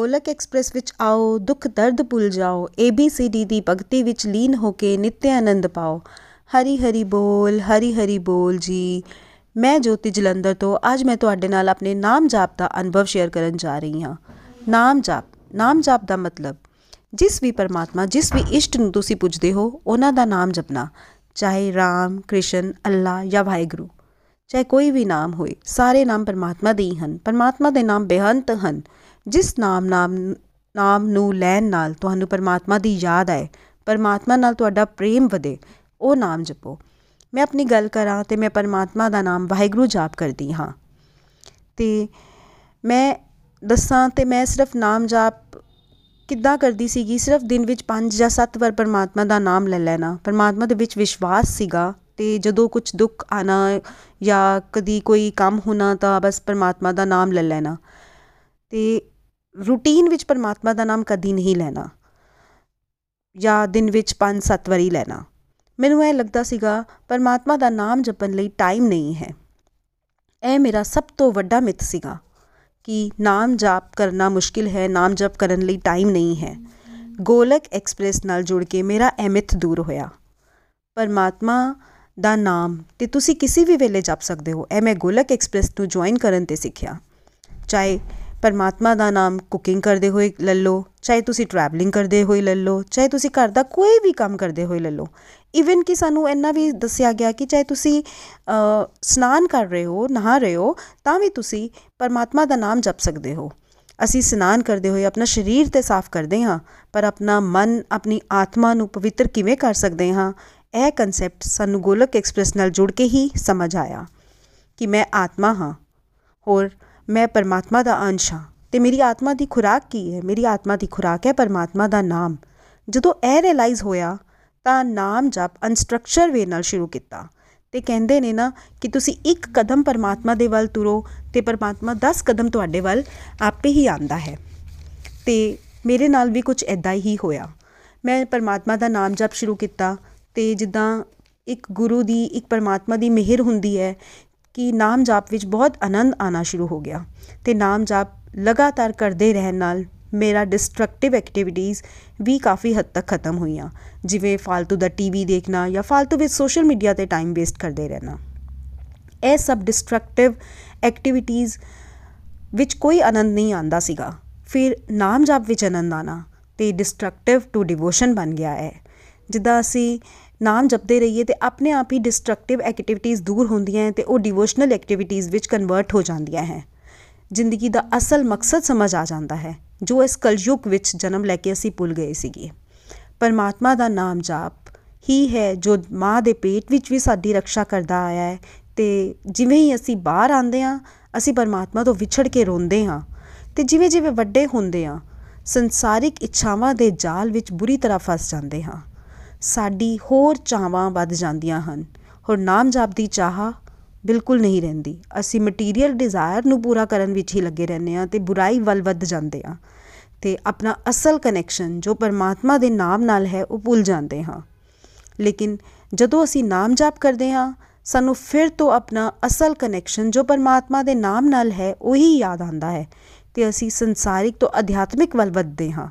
ਗੋਲਕ ਐਕਸਪ੍ਰੈਸ ਵਿੱਚ ਆਓ, ਦੁੱਖ ਦਰਦ ਭੁੱਲ ਜਾਓ ABCD ਦੀ ਭਗਤੀ ਵਿੱਚ ਲੀਨ ਹੋ ਕੇ ਨਿੱਤ ਆਨੰਦ ਪਾਓ। ਹਰੀ ਹਰੀ ਬੋਲ, ਹਰੀ ਹਰੀ ਬੋਲ ਜੀ। ਮੈਂ ਜੋਤੀ ਜਲੰਧਰ ਤੋਂ, ਅੱਜ ਮੈਂ ਤੁਹਾਡੇ ਨਾਲ ਆਪਣੇ ਨਾਮ ਜਾਪ ਦਾ ਅਨੁਭਵ ਸ਼ੇਅਰ ਕਰਨ ਜਾ ਰਹੀ ਹਾਂ। ਨਾਮ ਜਾਪ ਨਾਮ ਜਾਪ ਦਾ ਮਤਲਬ, ਜਿਸ ਵੀ ਪਰਮਾਤਮਾ, ਜਿਸ ਵੀ ਇਸ਼ਟ ਨੂੰ ਤੁਸੀਂ ਪੁੱਜਦੇ ਹੋ, ਉਹਨਾਂ ਦਾ ਨਾਮ ਜਪਣਾ। ਚਾਹੇ ਰਾਮ, ਕ੍ਰਿਸ਼ਨ, ਅੱਲਾ ਜਾਂ ਵਾਹਿਗੁਰੂ, ਚਾਹੇ ਕੋਈ ਵੀ ਨਾਮ ਹੋਏ, ਸਾਰੇ ਨਾਮ ਪਰਮਾਤਮਾ ਦੇ ਹੀ ਹਨ। ਪਰਮਾਤਮਾ ਦੇ ਨਾਮ ਬੇਅੰਤ ਹਨ। ਜਿਸ ਨਾਮ ਨਾਮ ਨਾਮ ਨੂੰ ਲੈਣ ਨਾਲ ਤੁਹਾਨੂੰ ਪਰਮਾਤਮਾ ਦੀ ਯਾਦ ਆਏ, ਪਰਮਾਤਮਾ ਨਾਲ ਤੁਹਾਡਾ ਪ੍ਰੇਮ ਵਧੇ, ਉਹ ਨਾਮ ਜਪੋ। ਮੈਂ ਆਪਣੀ ਗੱਲ ਕਰਾਂ ਤੇ ਮੈਂ ਪਰਮਾਤਮਾ ਦਾ ਨਾਮ ਵਾਹਿਗੁਰੂ ਜਾਪ ਕਰਦੀ ਹਾਂ। ਤੇ ਮੈਂ ਦੱਸਾਂ ਤੇ ਮੈਂ ਸਿਰਫ ਨਾਮ ਜਾਪ ਕਿੱਦਾਂ ਕਰਦੀ ਸੀਗੀ, ਸਿਰਫ ਦਿਨ ਵਿੱਚ 5 ਜਾਂ 7 ਵਾਰ ਪਰਮਾਤਮਾ ਦਾ ਨਾਮ ਲੈ ਲੈਣਾ। ਪਰਮਾਤਮਾ ਦੇ ਵਿੱਚ ਵਿਸ਼ਵਾਸ ਸੀਗਾ ਤੇ ਜਦੋਂ ਕੁਝ ਦੁੱਖ ਆਣਾ ਜਾਂ ਕਦੀ ਕੋਈ ਕੰਮ ਹੋਣਾ ਤਾਂ ਬਸ ਪਰਮਾਤਮਾ ਦਾ ਨਾਮ ਲੈ ਲੈਣਾ। ਤੇ ਰੂਟੀਨ ਵਿੱਚ ਪਰਮਾਤਮਾ ਦਾ ਨਾਮ ਕਦੀ ਨਹੀਂ ਲੈਣਾ ਜਾਂ ਦਿਨ ਵਿੱਚ 5-7 ਵਾਰੀ ਲੈਣਾ। ਮੈਨੂੰ ਇਹ ਲੱਗਦਾ ਸੀਗਾ, ਪਰਮਾਤਮਾ ਦਾ ਨਾਮ ਜਪਣ ਲਈ ਟਾਈਮ ਨਹੀਂ ਹੈ। ਇਹ ਮੇਰਾ ਸਭ ਤੋਂ ਵੱਡਾ ਮਿੱਥ ਸੀਗਾ ਕਿ ਨਾਮ ਜਾਪ ਕਰਨਾ ਮੁਸ਼ਕਿਲ ਹੈ, ਨਾਮ ਜਪ ਕਰਨ ਲਈ ਟਾਈਮ ਨਹੀਂ ਹੈ। ਗੋਲਕ ਐਕਸਪ੍ਰੈਸ ਨਾਲ ਜੁੜ ਕੇ ਮੇਰਾ ਇਹ ਮਿੱਥ ਦੂਰ ਹੋਇਆ। ਪਰਮਾਤਮਾ ਦਾ ਨਾਮ, ਤੇ ਤੁਸੀਂ ਕਿਸੇ ਵੀ ਵੇਲੇ ਜਪ ਸਕਦੇ ਹੋ। ਇਹ ਮੈਂ ਗੋਲਕ ਐਕਸਪ੍ਰੈਸ ਨੂੰ ਜੁਆਇਨ ਕਰਨ ਤੇ ਸਿੱਖਿਆ। ਚਾਹੇ ਪਰਮਾਤਮਾ ਦਾ ਨਾਮ ਕੁਕਿੰਗ ਕਰਦੇ ਹੋਏ ਲੈ ਲਓ, ਚਾਹੇ ਤੁਸੀਂ ਟਰੈਵਲਿੰਗ ਕਰਦੇ ਹੋਏ ਲੈ ਲਓ, ਚਾਹੇ ਤੁਸੀਂ ਘਰ ਦਾ ਕੋਈ ਵੀ ਕੰਮ ਕਰਦੇ ਹੋਏ ਲੈ ਲਓ। ਇਵਨ ਕਿ ਸਾਨੂੰ ਇੰਨਾ ਵੀ ਦੱਸਿਆ ਗਿਆ ਕਿ ਚਾਹੇ ਤੁਸੀਂ ਸਨਾਨ ਕਰ ਰਹੇ ਹੋ, ਨਹਾ ਰਹੇ ਹੋ, ਤਾਂ ਵੀ ਤੁਸੀਂ ਪਰਮਾਤਮਾ ਦਾ ਨਾਮ ਜਪ ਸਕਦੇ ਹੋ। ਅਸੀਂ ਸਨਾਨ ਕਰਦੇ ਹੋਏ ਆਪਣਾ ਸਰੀਰ ਤੇ ਸਾਫ਼ ਕਰਦੇ ਹਾਂ, ਪਰ ਆਪਣਾ ਮਨ, ਆਪਣੀ ਆਤਮਾ ਨੂੰ ਪਵਿੱਤਰ ਕਿਵੇਂ ਕਰ ਸਕਦੇ ਹਾਂ, ਇਹ ਕਨਸੈਪਟ ਸਾਨੂੰ ਗੋਲਕ ਐਕਸਪ੍ਰੈਸ ਨਾਲ ਜੁੜ ਕੇ ਹੀ ਸਮਝ ਆਇਆ ਕਿ ਮੈਂ ਆਤਮਾ ਹਾਂ। ਹੋਰ ਮੈਂ ਪਰਮਾਤਮਾ ਦਾ ਅੰਸ਼ ਹਾਂ। ਤੇ ਮੇਰੀ ਆਤਮਾ ਦੀ ਖੁਰਾਕ ਕੀ ਹੈ? ਮੇਰੀ ਆਤਮਾ ਦੀ ਖੁਰਾਕ ਹੈ ਪਰਮਾਤਮਾ ਦਾ ਨਾਮ। ਜਦੋਂ ਇਹ ਰਿਅਲਾਈਜ਼ ਹੋਇਆ, ਤਾਂ ਨਾਮ ਜਪ ਅਨਸਟਰਕਚਰ ਵੇ ਨਾਲ ਸ਼ੁਰੂ ਕੀਤਾ। ਤੇ ਕਹਿੰਦੇ ਨੇ ਨਾ ਕਿ ਤੁਸੀਂ ਇੱਕ ਕਦਮ ਪਰਮਾਤਮਾ ਦੇ ਵੱਲ ਤੁਰੋ ਤੇ ਪਰਮਾਤਮਾ 10 ਕਦਮ ਤੁਹਾਡੇ ਵੱਲ ਆਪੇ ਹੀ ਆਂਦਾ ਹੈ। ਤੇ ਮੇਰੇ ਨਾਲ ਵੀ ਕੁਝ ਐਦਾਂ ਹੀ ਹੋਇਆ। ਮੈਂ ਪਰਮਾਤਮਾ ਦਾ ਨਾਮ ਜਪ ਸ਼ੁਰੂ ਕੀਤਾ ਤੇ ਜਿੱਦਾਂ ਇੱਕ ਗੁਰੂ ਦੀ, ਇੱਕ ਪਰਮਾਤਮਾ ਦੀ ਮਿਹਰ ਹੁੰਦੀ ਹੈ ਕਿ ਨਾਮ ਜਾਪ ਵਿੱਚ ਬਹੁਤ ਆਨੰਦ ਆਣਾ ਸ਼ੁਰੂ ਹੋ ਗਿਆ ਤੇ ਨਾਮ ਜਾਪ ਲਗਾਤਾਰ ਕਰਦੇ ਰਹਿਣ ਨਾਲ ਮੇਰਾ ਡਿਸਟਰਕਟਿਵ ਐਕਟੀਵਿਟੀਜ਼ ਵੀ ਕਾਫੀ ਹੱਦ ਤੱਕ ਖਤਮ ਹੋਈਆਂ, ਜਿਵੇਂ ਫालतू ਦਾ ਟੀਵੀ ਦੇਖਣਾ ਜਾਂ ਫालतू ਵਿੱਚ ਸੋਸ਼ਲ ਮੀਡੀਆ ਤੇ ਟਾਈਮ ਵੇਸਟ ਕਰਦੇ ਰਹਿਣਾ। ਇਹ ਸਭ ਡਿਸਟਰਕਟਿਵ ਐਕਟੀਵਿਟੀਜ਼ ਵਿੱਚ ਕੋਈ ਆਨੰਦ ਨਹੀਂ ਆਂਦਾ ਸੀਗਾ। ਫਿਰ ਨਾਮ ਜਾਪ ਵਿੱਚ ਆਨੰਦ ਆਣਾ ਤੇ ਡਿਸਟਰਕਟਿਵ ਟੂ ਡਿਵੋਸ਼ਨ ਬਣ ਗਿਆ ਹੈ ਜਿੱਦਾਂ ਅਸੀਂ ਨਾਮ ਜਪਦੇ ਰਹੀਏ ਤੇ ਆਪਣੇ ਆਪ ਹੀ ਡਿਸਟਰਕਟਿਵ ਐਕਟੀਵਿਟੀਜ਼ ਦੂਰ ਹੁੰਦੀਆਂ ਹੈ ਤੇ ਉਹ ਡਿਵੋਸ਼ਨਲ ਐਕਟੀਵਿਟੀਜ਼ ਵਿੱਚ ਕਨਵਰਟ ਹੋ ਜਾਂਦੀਆਂ ਹੈ। ਜ਼ਿੰਦਗੀ ਦਾ ਅਸਲ ਮਕਸਦ ਸਮਝ ਆ ਜਾਂਦਾ ਹੈ, ਜੋ ਇਸ ਕਲਯੁਗ ਵਿੱਚ ਜਨਮ ਲੈ ਕੇ ਅਸੀਂ ਭੁੱਲ ਗਏ ਸੀਗੇ। ਪਰਮਾਤਮਾ ਦਾ ਨਾਮ ਜਾਪ, ਹੀ ਹੈ ਜੋ ਮਾਂ ਦੇ ਪੇਟ ਵਿੱਚ ਵੀ ਸਾਡੀ ਰੱਖਿਆ ਕਰਦਾ ਆਇਆ ਹੈ ਤੇ ਜਿਵੇਂ ਹੀ ਅਸੀਂ ਬਾਹਰ ਆਉਂਦੇ ਹਾਂ, ਅਸੀਂ ਪਰਮਾਤਮਾ ਤੋਂ ਵਿਛੜ ਕੇ ਰੋਂਦੇ ਹਾਂ ਤੇ ਜਿਵੇਂ ਜਿਵੇਂ ਵੱਡੇ ਹੁੰਦੇ ਹਾਂ, ਸੰਸਾਰਿਕ ਇੱਛਾਵਾਂ ਦੇ ਜਾਲ ਵਿੱਚ ਬੁਰੀ ਤਰ੍ਹਾਂ ਫਸ ਜਾਂਦੇ ਹਾਂ। ਸਾਡੀ ਹੋਰ ਚਾਹਾਂ ਵੱਧ ਜਾਂਦੀਆਂ ਹਨ। ਹੋਰ ਨਾਮ ਜਾਪ ਦੀ ਚਾਹ ਬਿਲਕੁਲ ਨਹੀਂ ਰਹਿੰਦੀ। ਅਸੀਂ ਮਟੀਰੀਅਲ ਡਿਜ਼ਾਇਰ ਨੂੰ ਪੂਰਾ ਕਰਨ ਵਿੱਚ ਹੀ ਲੱਗੇ ਰਹਿੰਦੇ ਹਾਂ ਤੇ ਬੁਰਾਈ ਵੱਲ ਵੱਧ ਜਾਂਦੇ ਹਾਂ ਤੇ ਆਪਣਾ ਅਸਲ ਕਨੈਕਸ਼ਨ ਜੋ ਪਰਮਾਤਮਾ ਦੇ ਨਾਮ ਨਾਲ ਹੈ, ਉਹ ਭੁੱਲ ਜਾਂਦੇ ਹਾਂ। ਲੇਕਿਨ ਜਦੋਂ ਅਸੀਂ ਨਾਮ ਜਾਪ ਕਰਦੇ ਹਾਂ, ਸਾਨੂੰ ਫਿਰ ਤੋਂ ਆਪਣਾ ਅਸਲ ਕਨੈਕਸ਼ਨ ਜੋ ਪਰਮਾਤਮਾ ਦੇ ਨਾਮ ਨਾਲ ਹੈ, ਉਹੀ ਯਾਦ ਆਉਂਦਾ ਹੈ ਤੇ ਅਸੀਂ ਸੰਸਾਰਿਕ ਤੋਂ ਅਧਿਆਤਮਿਕ ਵੱਲ ਵੱਧਦੇ ਹਾਂ।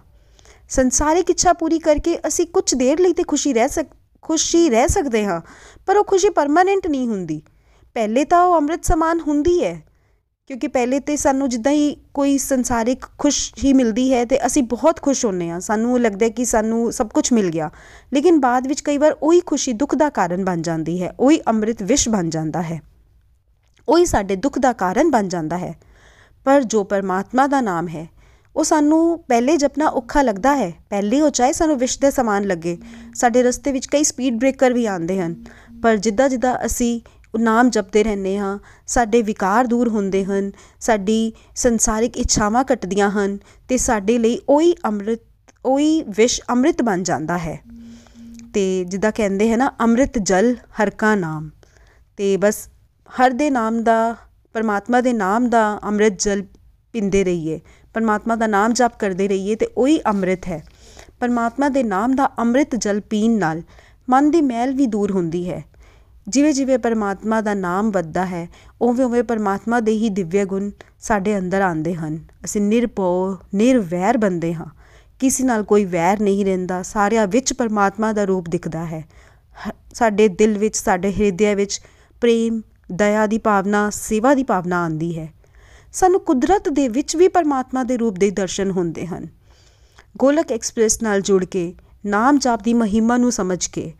ਸੰਸਾਰਿਕ ਇੱਛਾ ਪੂਰੀ ਕਰਕੇ ਅਸੀਂ ਕੁਝ ਦੇਰ ਲਈ ਤੇ ਖੁਸ਼ੀ ਰਹਿ ਸਕ, ਖੁਸ਼ੀ ਰਹਿ ਸਕਦੇ ਹਾਂ, ਪਰ ਉਹ ਖੁਸ਼ੀ ਪਰਮਾਨੈਂਟ ਨਹੀਂ ਹੁੰਦੀ। ਪਹਿਲੇ ਤਾਂ ਉਹ ਅੰਮ੍ਰਿਤ ਸਮਾਨ ਹੁੰਦੀ ਹੈ, ਕਿਉਂਕਿ ਪਹਿਲੇ ਤੇ ਸਾਨੂੰ ਜਿੱਦਾਂ ਹੀ ਕੋਈ ਸੰਸਾਰਿਕ ਖੁਸ਼ੀ ਮਿਲਦੀ ਹੈ ਤੇ ਅਸੀਂ ਬਹੁਤ ਖੁਸ਼ ਹੁੰਨੇ ਆ ਸਾਨੂੰ ਲੱਗਦਾ ਕਿ ਸਾਨੂੰ ਸਭ ਕੁਝ ਮਿਲ ਗਿਆ, ਲੇਕਿਨ ਬਾਅਦ ਵਿੱਚ ਕਈ ਵਾਰ ਉਹੀ ਖੁਸ਼ੀ ਦੁੱਖ ਦਾ ਕਾਰਨ ਬਣ ਜਾਂਦੀ ਹੈ, ਉਹੀ ਅੰਮ੍ਰਿਤ ਵਿਸ਼ ਬਣ ਜਾਂਦਾ ਹੈ, ਉਹੀ ਸਾਡੇ ਦੁੱਖ ਦਾ ਕਾਰਨ ਬਣ ਜਾਂਦਾ ਹੈ। ਪਰ ਜੋ ਪਰਮਾਤਮਾ ਦਾ ਨਾਮ ਹੈ ਉਹ ਸਾਨੂੰ ਪਹਿਲੇ ਜਪਣਾ ਔਖਾ ਲੱਗਦਾ ਹੈ। ਪਹਿਲੇ ਉਹ ਚਾਹੇ ਸਾਨੂੰ ਵਿਸ਼ ਦੇ ਸਮਾਨ ਲੱਗੇ, ਸਾਡੇ ਰਸਤੇ ਵਿੱਚ ਕਈ ਸਪੀਡ ਬ੍ਰੇਕਰ ਵੀ ਆਉਂਦੇ ਹਨ। ਪਰ ਜਿੱਦਾਂ ਜਿੱਦਾਂ ਅਸੀਂ ਨਾਮ ਜਪਦੇ ਰਹਿੰਦੇ ਹਾਂ, ਸਾਡੇ ਵਿਕਾਰ ਦੂਰ ਹੁੰਦੇ ਹਨ, ਸਾਡੀ ਸੰਸਾਰਿਕ ਇੱਛਾਵਾਂ ਘਟਦੀਆਂ ਹਨ ਅਤੇ ਸਾਡੇ ਲਈ ਉਹੀ ਅੰਮ੍ਰਿਤ, ਉਹੀ ਵਿਸ਼ ਅੰਮ੍ਰਿਤ ਬਣ ਜਾਂਦਾ ਹੈ। ਅਤੇ ਜਿੱਦਾਂ ਕਹਿੰਦੇ ਹੈ ਨਾ, ਅੰਮ੍ਰਿਤ ਜਲ ਹਰ ਕਾ ਨਾਮ। ਅਤੇ ਬਸ ਹਰ ਦੇ ਨਾਮ ਦਾ, ਪਰਮਾਤਮਾ ਦੇ ਨਾਮ ਦਾ ਅੰਮ੍ਰਿਤ ਜਲ ਪੀਂਦੇ ਰਹੀਏ। ਪਰਮਾਤਮਾ ਦਾ ਨਾਮ ਜਪ ਕਰਦੇ ਰਹੀਏ ਅਤੇ ਉਹੀ ਅੰਮ੍ਰਿਤ ਹੈ। ਪਰਮਾਤਮਾ ਦੇ ਨਾਮ ਦਾ ਅੰਮ੍ਰਿਤ ਜਲ ਪੀਣ ਨਾਲ ਮਨ ਦੀ ਮੈਲ ਵੀ ਦੂਰ ਹੁੰਦੀ ਹੈ। ਜਿਵੇਂ ਜਿਵੇਂ ਪਰਮਾਤਮਾ ਦਾ ਨਾਮ ਵੱਧਦਾ ਹੈ, ਉਵੇਂ ਉਵੇਂ ਪਰਮਾਤਮਾ ਦੇ ਹੀ ਦਿਵਯ ਗੁਣ ਸਾਡੇ ਅੰਦਰ ਆਉਂਦੇ ਹਨ। ਅਸੀਂ ਨਿਰਭਉ, ਨਿਰਵੈਰ ਬੰਦੇ ਹਾਂ। ਕਿਸੇ ਨਾਲ ਕੋਈ ਵੈਰ ਨਹੀਂ ਰਹਿੰਦਾ। ਸਾਰਿਆਂ ਵਿੱਚ ਪਰਮਾਤਮਾ ਦਾ ਰੂਪ ਦਿਖਦਾ ਹੈ। ਸਾਡੇ ਦਿਲ ਵਿੱਚ, ਸਾਡੇ ਹਿਰਦੇ ਵਿੱਚ ਪ੍ਰੇਮ, ਦਇਆ ਦੀ ਭਾਵਨਾ, ਸੇਵਾ ਦੀ ਭਾਵਨਾ ਆਉਂਦੀ ਹੈ। ਸਾਨੂੰ ਕੁਦਰਤ ਦੇ ਵਿੱਚ ਵੀ ਪਰਮਾਤਮਾ ਦੇ ਰੂਪ ਦੇ ਦਰਸ਼ਨ ਹੁੰਦੇ ਹਨ। ਗੋਲਕ ਐਕਸਪ੍ਰੈਸ ਨਾਲ ਜੁੜ ਕੇ, ਨਾਮ ਜਾਪ ਦੀ ਮਹਿਮਾ ਨੂੰ ਸਮਝ ਕੇ,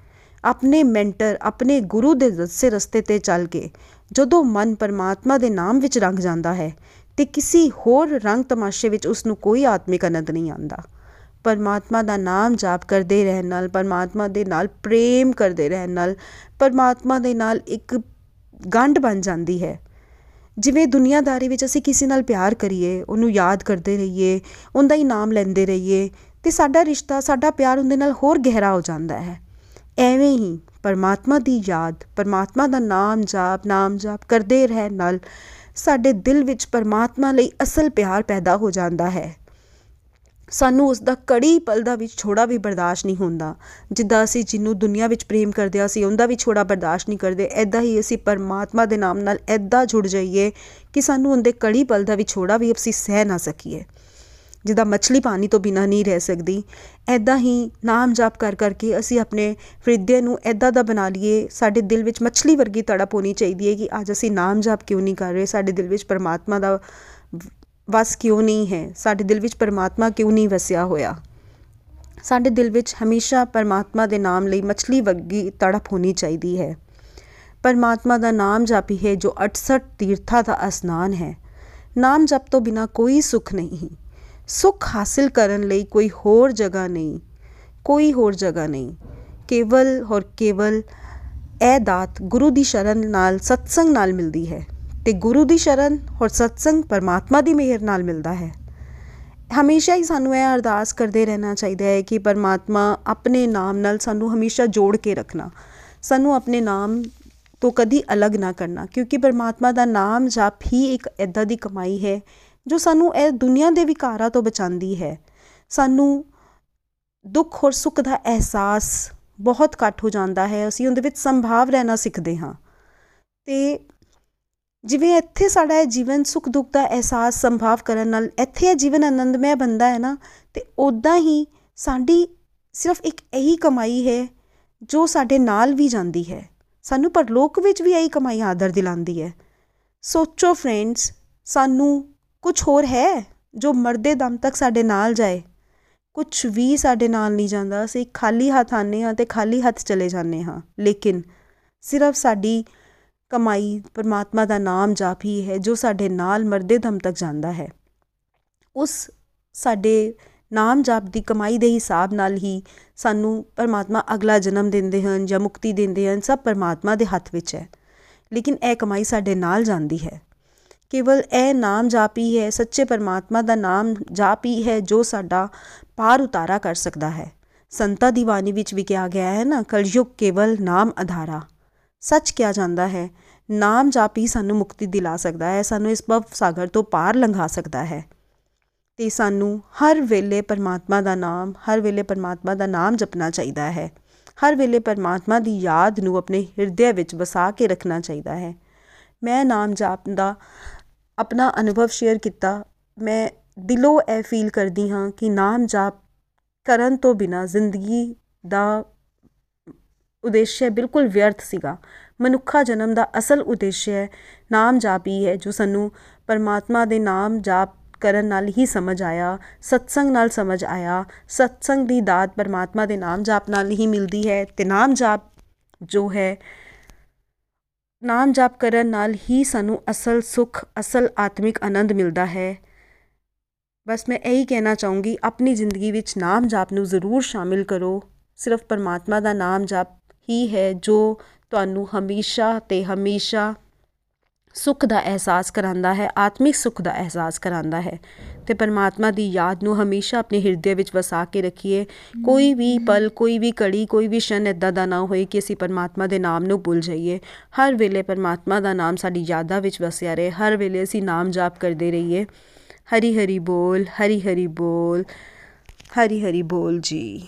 ਆਪਣੇ ਮੈਂਟਰ, ਆਪਣੇ ਗੁਰੂ ਦੇ ਦੱਸੇ ਰਸਤੇ 'ਤੇ ਚੱਲ ਕੇ, ਜਦੋਂ ਮਨ ਪਰਮਾਤਮਾ ਦੇ ਨਾਮ ਵਿੱਚ ਰੰਗ ਜਾਂਦਾ ਹੈ, ਤੇ ਕਿਸੇ ਹੋਰ ਰੰਗ ਤਮਾਸ਼ੇ ਵਿੱਚ ਉਸ ਨੂੰ ਕੋਈ ਆਤਮਿਕ ਆਨੰਦ ਨਹੀਂ ਆਉਂਦਾ। ਪਰਮਾਤਮਾ ਦਾ ਨਾਮ ਜਾਪ ਕਰਦੇ ਰਹਿਣ ਨਾਲ, ਪਰਮਾਤਮਾ ਦੇ ਨਾਲ ਪ੍ਰੇਮ ਕਰਦੇ ਰਹਿਣ ਨਾਲ, ਪਰਮਾਤਮਾ ਦੇ ਨਾਲ ਇੱਕ ਗੰਢ ਬਣ ਜਾਂਦੀ ਹੈ। ਜਿਵੇਂ ਦੁਨੀਆਦਾਰੀ ਵਿੱਚ ਅਸੀਂ ਕਿਸੇ ਨਾਲ ਪਿਆਰ ਕਰੀਏ, ਉਹਨੂੰ ਯਾਦ ਕਰਦੇ ਰਹੀਏ, ਉਹਦਾ ਹੀ ਨਾਮ ਲੈਂਦੇ ਰਹੀਏ, ਤੇ ਸਾਡਾ ਰਿਸ਼ਤਾ, ਸਾਡਾ ਪਿਆਰ ਉਹਦੇ ਨਾਲ ਹੋਰ ਗਹਿਰਾ ਹੋ ਜਾਂਦਾ ਹੈ। ਐਵੇਂ ਹੀ ਪਰਮਾਤਮਾ ਦੀ ਯਾਦ, ਪਰਮਾਤਮਾ ਦਾ ਨਾਮ ਜਾਪ ਨਾਮ ਜਾਪ ਕਰਦੇ ਰਹਿਣ ਨਾਲ ਸਾਡੇ ਦਿਲ ਵਿੱਚ ਪਰਮਾਤਮਾ ਲਈ ਅਸਲ ਪਿਆਰ ਪੈਦਾ ਹੋ ਜਾਂਦਾ ਹੈ। ਸਾਨੂੰ ਉਸ ਦਾ ਕੜੀ ਪਲ ਦਾ ਵੀ ਛੋੜਾ ਵੀ ਬਰਦਾਸ਼ਤ ਨਹੀਂ ਹੁੰਦਾ। ਜਿੱਦਾਂ ਅਸੀਂ ਜਿਹਨੂੰ ਦੁਨੀਆ ਵਿੱਚ ਪ੍ਰੇਮ ਕਰਦੇ ਆ ਅਸੀਂ ਉਹਦਾ ਵੀ ਛੋੜਾ ਬਰਦਾਸ਼ਤ ਨਹੀਂ ਕਰਦੇ। ਐਦਾਂ ਹੀ ਅਸੀਂ ਪਰਮਾਤਮਾ ਦੇ ਨਾਮ ਨਾਲ ਐਦਾਂ ਜੁੜ ਜਾਈਏ ਕਿ ਸਾਨੂੰ ਉਹਦੇ ਕੜੀ ਪਲ ਦਾ ਵੀ ਛੋੜਾ ਵੀ ਅਸੀਂ ਸਹਿ ਨਾ ਸਕੀਏ। ਜਿੱਦਾਂ ਮੱਛਲੀ ਪਾਣੀ ਤੋਂ ਬਿਨਾ ਨਹੀਂ ਰਹਿ ਸਕਦੀ। ਐਦਾਂ ਹੀ ਨਾਮ ਜਾਪ ਕਰ ਕਰਕੇ ਅਸੀਂ ਆਪਣੇ ਹਿਰਦੇ ਨੂੰ ਐਦਾਂ ਦਾ ਬਣਾ ਲਈਏ, ਸਾਡੇ ਦਿਲ ਵਿੱਚ ਮੱਛਲੀ ਵਰਗੀ ਤੜਪ ਹੋਣੀ ਚਾਹੀਦੀ ਹੈ ਕਿ ਅੱਜ ਅਸੀਂ ਨਾਮ ਜਾਪ ਕਿਉਂ ਨਹੀਂ ਕਰ ਰਹੇ? ਸਾਡੇ ਦਿਲ ਵਿੱਚ ਪਰਮਾਤਮਾ ਦਾ ਵਸ ਕਿਉਂ ਨਹੀਂ ਹੈ? ਸਾਡੇ ਦਿਲ ਵਿੱਚ ਪਰਮਾਤਮਾ ਕਿਉਂ ਨਹੀਂ ਵਸਿਆ ਹੋਇਆ? ਸਾਡੇ ਦਿਲ ਵਿੱਚ ਹਮੇਸ਼ਾ ਪਰਮਾਤਮਾ ਦੇ ਨਾਮ ਲਈ ਮੱਛਲੀ ਵਰਗੀ ਤੜਪ ਹੋਣੀ ਚਾਹੀਦੀ ਹੈ। ਪਰਮਾਤਮਾ ਦਾ ਨਾਮ ਜਾਪੀ ਹੈ ਜੋ 68 ਤੀਰਥਾਂ ਦਾ ਅਸਨਾਨ ਹੈ। ਨਾਮ ਜਪ ਤੋਂ ਬਿਨਾ ਕੋਈ ਸੁੱਖ ਨਹੀਂ। ਸੁੱਖ ਹਾਸਿਲ ਕਰਨ ਲਈ ਕੋਈ ਹੋਰ ਜਗ੍ਹਾ ਨਹੀਂ। ਕੋਈ ਹੋਰ ਜਗ੍ਹਾ ਨਹੀਂ। ਕੇਵਲ ਹੋਰ ਕੇਵਲ ਇਹ ਦਾਤ ਗੁਰੂ ਦੀ ਸ਼ਰਨ ਨਾਲ, ਸਤਸੰਗ ਨਾਲ ਮਿਲਦੀ ਹੈ। ਤੇ ਗੁਰੂ ਦੀ ਸ਼ਰਨ ਔਰ ਸਤਸੰਗ ਪਰਮਾਤਮਾ ਦੀ ਮਿਹਰ ਨਾਲ ਮਿਲਦਾ ਹੈ। ਹਮੇਸ਼ਾ ਹੀ ਸਾਨੂੰ ਇਹ ਅਰਦਾਸ ਕਰਦੇ ਰਹਿਣਾ ਚਾਹੀਦਾ ਹੈ ਕਿ ਪਰਮਾਤਮਾ ਆਪਣੇ ਨਾਮ ਨਾਲ ਸਾਨੂੰ ਹਮੇਸ਼ਾ ਜੋੜ ਕੇ ਰੱਖਣਾ, ਸਾਨੂੰ ਆਪਣੇ ਨਾਮ ਤੋਂ ਕਦੀ ਅਲੱਗ ਨਾ ਕਰਨਾ, ਕਿਉਂਕਿ ਪਰਮਾਤਮਾ ਦਾ ਨਾਮ ਜਪ ਹੀ ਇੱਕ ਐਦਾਂ ਦੀ ਕਮਾਈ ਹੈ, ਜੋ ਸਾਨੂੰ ਇਹ ਦੁਨੀਆ ਦੇ ਵਿਕਾਰਾਂ ਤੋਂ ਬਚਾਉਂਦੀ ਹੈ। ਸਾਨੂੰ ਦੁੱਖ ਔਰ ਸੁੱਖ ਦਾ ਅਹਿਸਾਸ ਬਹੁਤ ਘੱਟ ਹੋ ਜਾਂਦਾ ਹੈ, ਅਸੀਂ ਉਹਦੇ ਵਿੱਚ ਸੰਭਾਵ ਰਹਿਣਾ ਸਿੱਖਦੇ ਹਾਂ। ਤੇ ਜਿਵੇਂ ਇੱਥੇ ਸਾਡਾ ਇਹ ਜੀਵਨ ਸੁੱਖ ਦੁੱਖ ਦਾ ਅਹਿਸਾਸ ਸੰਭਾਵ ਕਰਨ ਨਾਲ ਇੱਥੇ ਇਹ ਜੀਵਨ ਆਨੰਦਮय ਬੰਦਾ ਹੈ ਨਾ, ਤੇ ਉਦਾਂ ਹੀ ਸਾਡੀ ਸਿਰਫ ਇੱਕ ਇਹੀ ਕਮਾਈ ਹੈ ਜੋ ਸਾਡੇ ਨਾਲ ਵੀ ਜਾਂਦੀ ਹੈ। ਸਾਨੂੰ ਪਰਲੋਕ ਵਿੱਚ ਵੀ ਇਹੀ ਕਮਾਈ ਆਦਰ ਦਿਲਾਉਂਦੀ ਹੈ। ਸੋਚੋ ਫਰੈਂਡਸ, ਸਾਨੂੰ ਕੁਝ ਹੋਰ ਹੈ ਜੋ ਮਰਦੇ ਦਮ ਤੱਕ ਸਾਡੇ ਨਾਲ ਜਾਏ? ਕੁਝ ਵੀ ਸਾਡੇ ਨਾਲ ਨਹੀਂ ਜਾਂਦਾ, ਅਸੀਂ ਖਾਲੀ ਹੱਥ ਆਨੇ ਹਾਂ ਤੇ ਖਾਲੀ ਹੱਥ ਚਲੇ ਜਾਂਦੇ ਹਾਂ। ਲੇਕਿਨ ਸਿਰਫ ਸਾਡੀ ਕਮਾਈ ਪਰਮਾਤਮਾ ਦਾ ਨਾਮ ਜਾਪ ਹੀ ਹੈ, ਜੋ ਸਾਡੇ ਨਾਲ ਮਰਦੇ ਦਮ ਤੱਕ ਜਾਂਦਾ ਹੈ। ਉਸ ਸਾਡੇ ਨਾਮ ਜਾਪ ਦੀ ਕਮਾਈ ਦੇ ਹਿਸਾਬ ਨਾਲ ਹੀ ਸਾਨੂੰ ਪਰਮਾਤਮਾ ਅਗਲਾ ਜਨਮ ਦਿੰਦੇ ਹਨ ਜਾਂ ਮੁਕਤੀ ਦਿੰਦੇ ਹਨ, ਸਭ ਪਰਮਾਤਮਾ ਦੇ ਹੱਥ ਵਿੱਚ ਹੈ। ਲੇਕਿਨ ਇਹ ਕਮਾਈ ਸਾਡੇ ਨਾਲ ਜਾਂਦੀ ਹੈ। ਕੇਵਲ ਇਹ ਨਾਮ ਜਾਪ ਹੀ ਹੈ, ਸੱਚੇ ਪਰਮਾਤਮਾ ਦਾ ਨਾਮ ਜਾਪ ਹੀ ਹੈ, ਜੋ ਸਾਡਾ ਪਾਰ ਉਤਾਰਾ ਕਰ ਸਕਦਾ ਹੈ। ਸੰਤਾ ਦੀ ਬਾਣੀ ਵਿੱਚ ਵੀ ਕਿਹਾ ਗਿਆ ਹੈ ਨਾ, ਕਲਯੁਗ ਕੇਵਲ ਨਾਮ ਆਧਾਰਾ ਸੱਚ ਕਿਹਾ ਜਾਂਦਾ ਹੈ, ਨਾਮ ਜਾਪ ਹੀ ਸਾਨੂੰ ਮੁਕਤੀ ਦਿਲਾ ਸਕਦਾ ਹੈ, ਸਾਨੂੰ ਇਸ ਭਵ ਸਾਗਰ ਤੋਂ ਪਾਰ ਲੰਘਾ ਸਕਦਾ ਹੈ। ਤੇ ਸਾਨੂੰ ਹਰ ਵੇਲੇ ਪਰਮਾਤਮਾ ਦਾ ਨਾਮ, ਹਰ ਵੇਲੇ ਪਰਮਾਤਮਾ ਦਾ ਨਾਮ ਜਪਣਾ ਚਾਹੀਦਾ ਹੈ। ਹਰ ਵੇਲੇ ਪਰਮਾਤਮਾ ਦੀ ਯਾਦ ਨੂੰ ਆਪਣੇ ਹਿਰਦੇ ਵਿੱਚ ਵਸਾ ਕੇ ਰੱਖਣਾ ਚਾਹੀਦਾ ਹੈ। ਮੈਂ ਨਾਮ ਜਾਪ ਦਾ ਆਪਣਾ ਅਨੁਭਵ ਸ਼ੇਅਰ ਕੀਤਾ। ਮੈਂ ਦਿਲੋਂ ਇਹ ਫੀਲ ਕਰਦੀ ਹਾਂ ਕਿ ਨਾਮ ਜਾਪ ਕਰਨ ਤੋਂ ਬਿਨਾ ਜ਼ਿੰਦਗੀ ਦਾ ਉਦੇਸ਼ ਬਿਲਕੁਲ ਵਿਅਰਥ ਸੀਗਾ। ਮਨੁੱਖਾ ਜਨਮ ਦਾ ਅਸਲ ਉਦੇਸ਼ ਹੈ ਨਾਮ ਜਾਪ ਹੀ ਹੈ, ਜੋ ਸਾਨੂੰ ਪਰਮਾਤਮਾ ਦੇ ਨਾਮ ਜਾਪ ਕਰਨ ਨਾਲ ਹੀ ਸਮਝ ਆਇਆ, ਸਤਸੰਗ ਨਾਲ ਸਮਝ ਆਇਆ। ਸਤਸੰਗ ਦੀ ਦਾਤ ਪਰਮਾਤਮਾ ਦੇ ਨਾਮ ਜਾਪ ਨਾਲ ਹੀ ਮਿਲਦੀ ਹੈ ਤੇ ਨਾਮ ਜਾਪ ਜੋ ਹੈ, ਨਾਮ ਜਾਪ ਕਰਨ ਨਾਲ ਹੀ ਸਾਨੂੰ ਅਸਲ ਸੁਖ, ਅਸਲ ਆਤਮਿਕ ਆਨੰਦ ਮਿਲਦਾ ਹੈ। ਬਸ ਮੈਂ ਇਹੀ ਕਹਿਣਾ ਚਾਹੂੰਗੀ, ਆਪਣੀ ਜ਼ਿੰਦਗੀ ਵਿੱਚ ਨਾਮ ਜਾਪ ਨੂੰ ਜ਼ਰੂਰ ਸ਼ਾਮਿਲ ਕਰੋ। ਸਿਰਫ ਪਰਮਾਤਮਾ ਦਾ ਨਾਮ ਜਾਪ ਹੀ ਹੈ ਜੋ ਤੁਹਾਨੂੰ ਹਮੇਸ਼ਾ ਤੇ ਹਮੇਸ਼ਾ ਸੁੱਖ ਦਾ ਅਹਿਸਾਸ ਕਰਾਂਦਾ ਹੈ, ਆਤਮਿਕ ਸੁੱਖ ਦਾ ਅਹਿਸਾਸ ਕਰਾਂਦਾ ਹੈ। ਤੇ ਪਰਮਾਤਮਾ ਦੀ ਯਾਦ ਨੂੰ ਹਮੇਸ਼ਾ ਆਪਣੇ ਹਿਰਦੇ ਵਿੱਚ ਵਸਾ ਕੇ ਰੱਖੀਏ। ਕੋਈ ਵੀ ਪਲ, ਕੋਈ ਵੀ ਘੜੀ, ਕੋਈ ਵੀ ਸ਼ਨ ਇਦਾਂ ਦਾ ਨਾ ਹੋਏ ਕਿ ਅਸੀਂ ਪਰਮਾਤਮਾ ਦੇ ਨਾਮ ਨੂੰ ਭੁੱਲ ਜਾਈਏ। ਹਰ ਵੇਲੇ ਪਰਮਾਤਮਾ ਦਾ ਨਾਮ ਸਾਡੀ ਯਾਦਾਂ ਵਿੱਚ ਵਸਿਆ ਰਹੇ। ਹਰ ਵੇਲੇ ਅਸੀਂ ਨਾਮ ਜਾਪ ਕਰਦੇ ਰਹੀਏ। ਹਰੀ ਹਰੀ ਬੋਲ, ਹਰੀ ਹਰੀ ਬੋਲ, ਹਰੀ ਹਰੀ ਬੋਲ ਜੀ।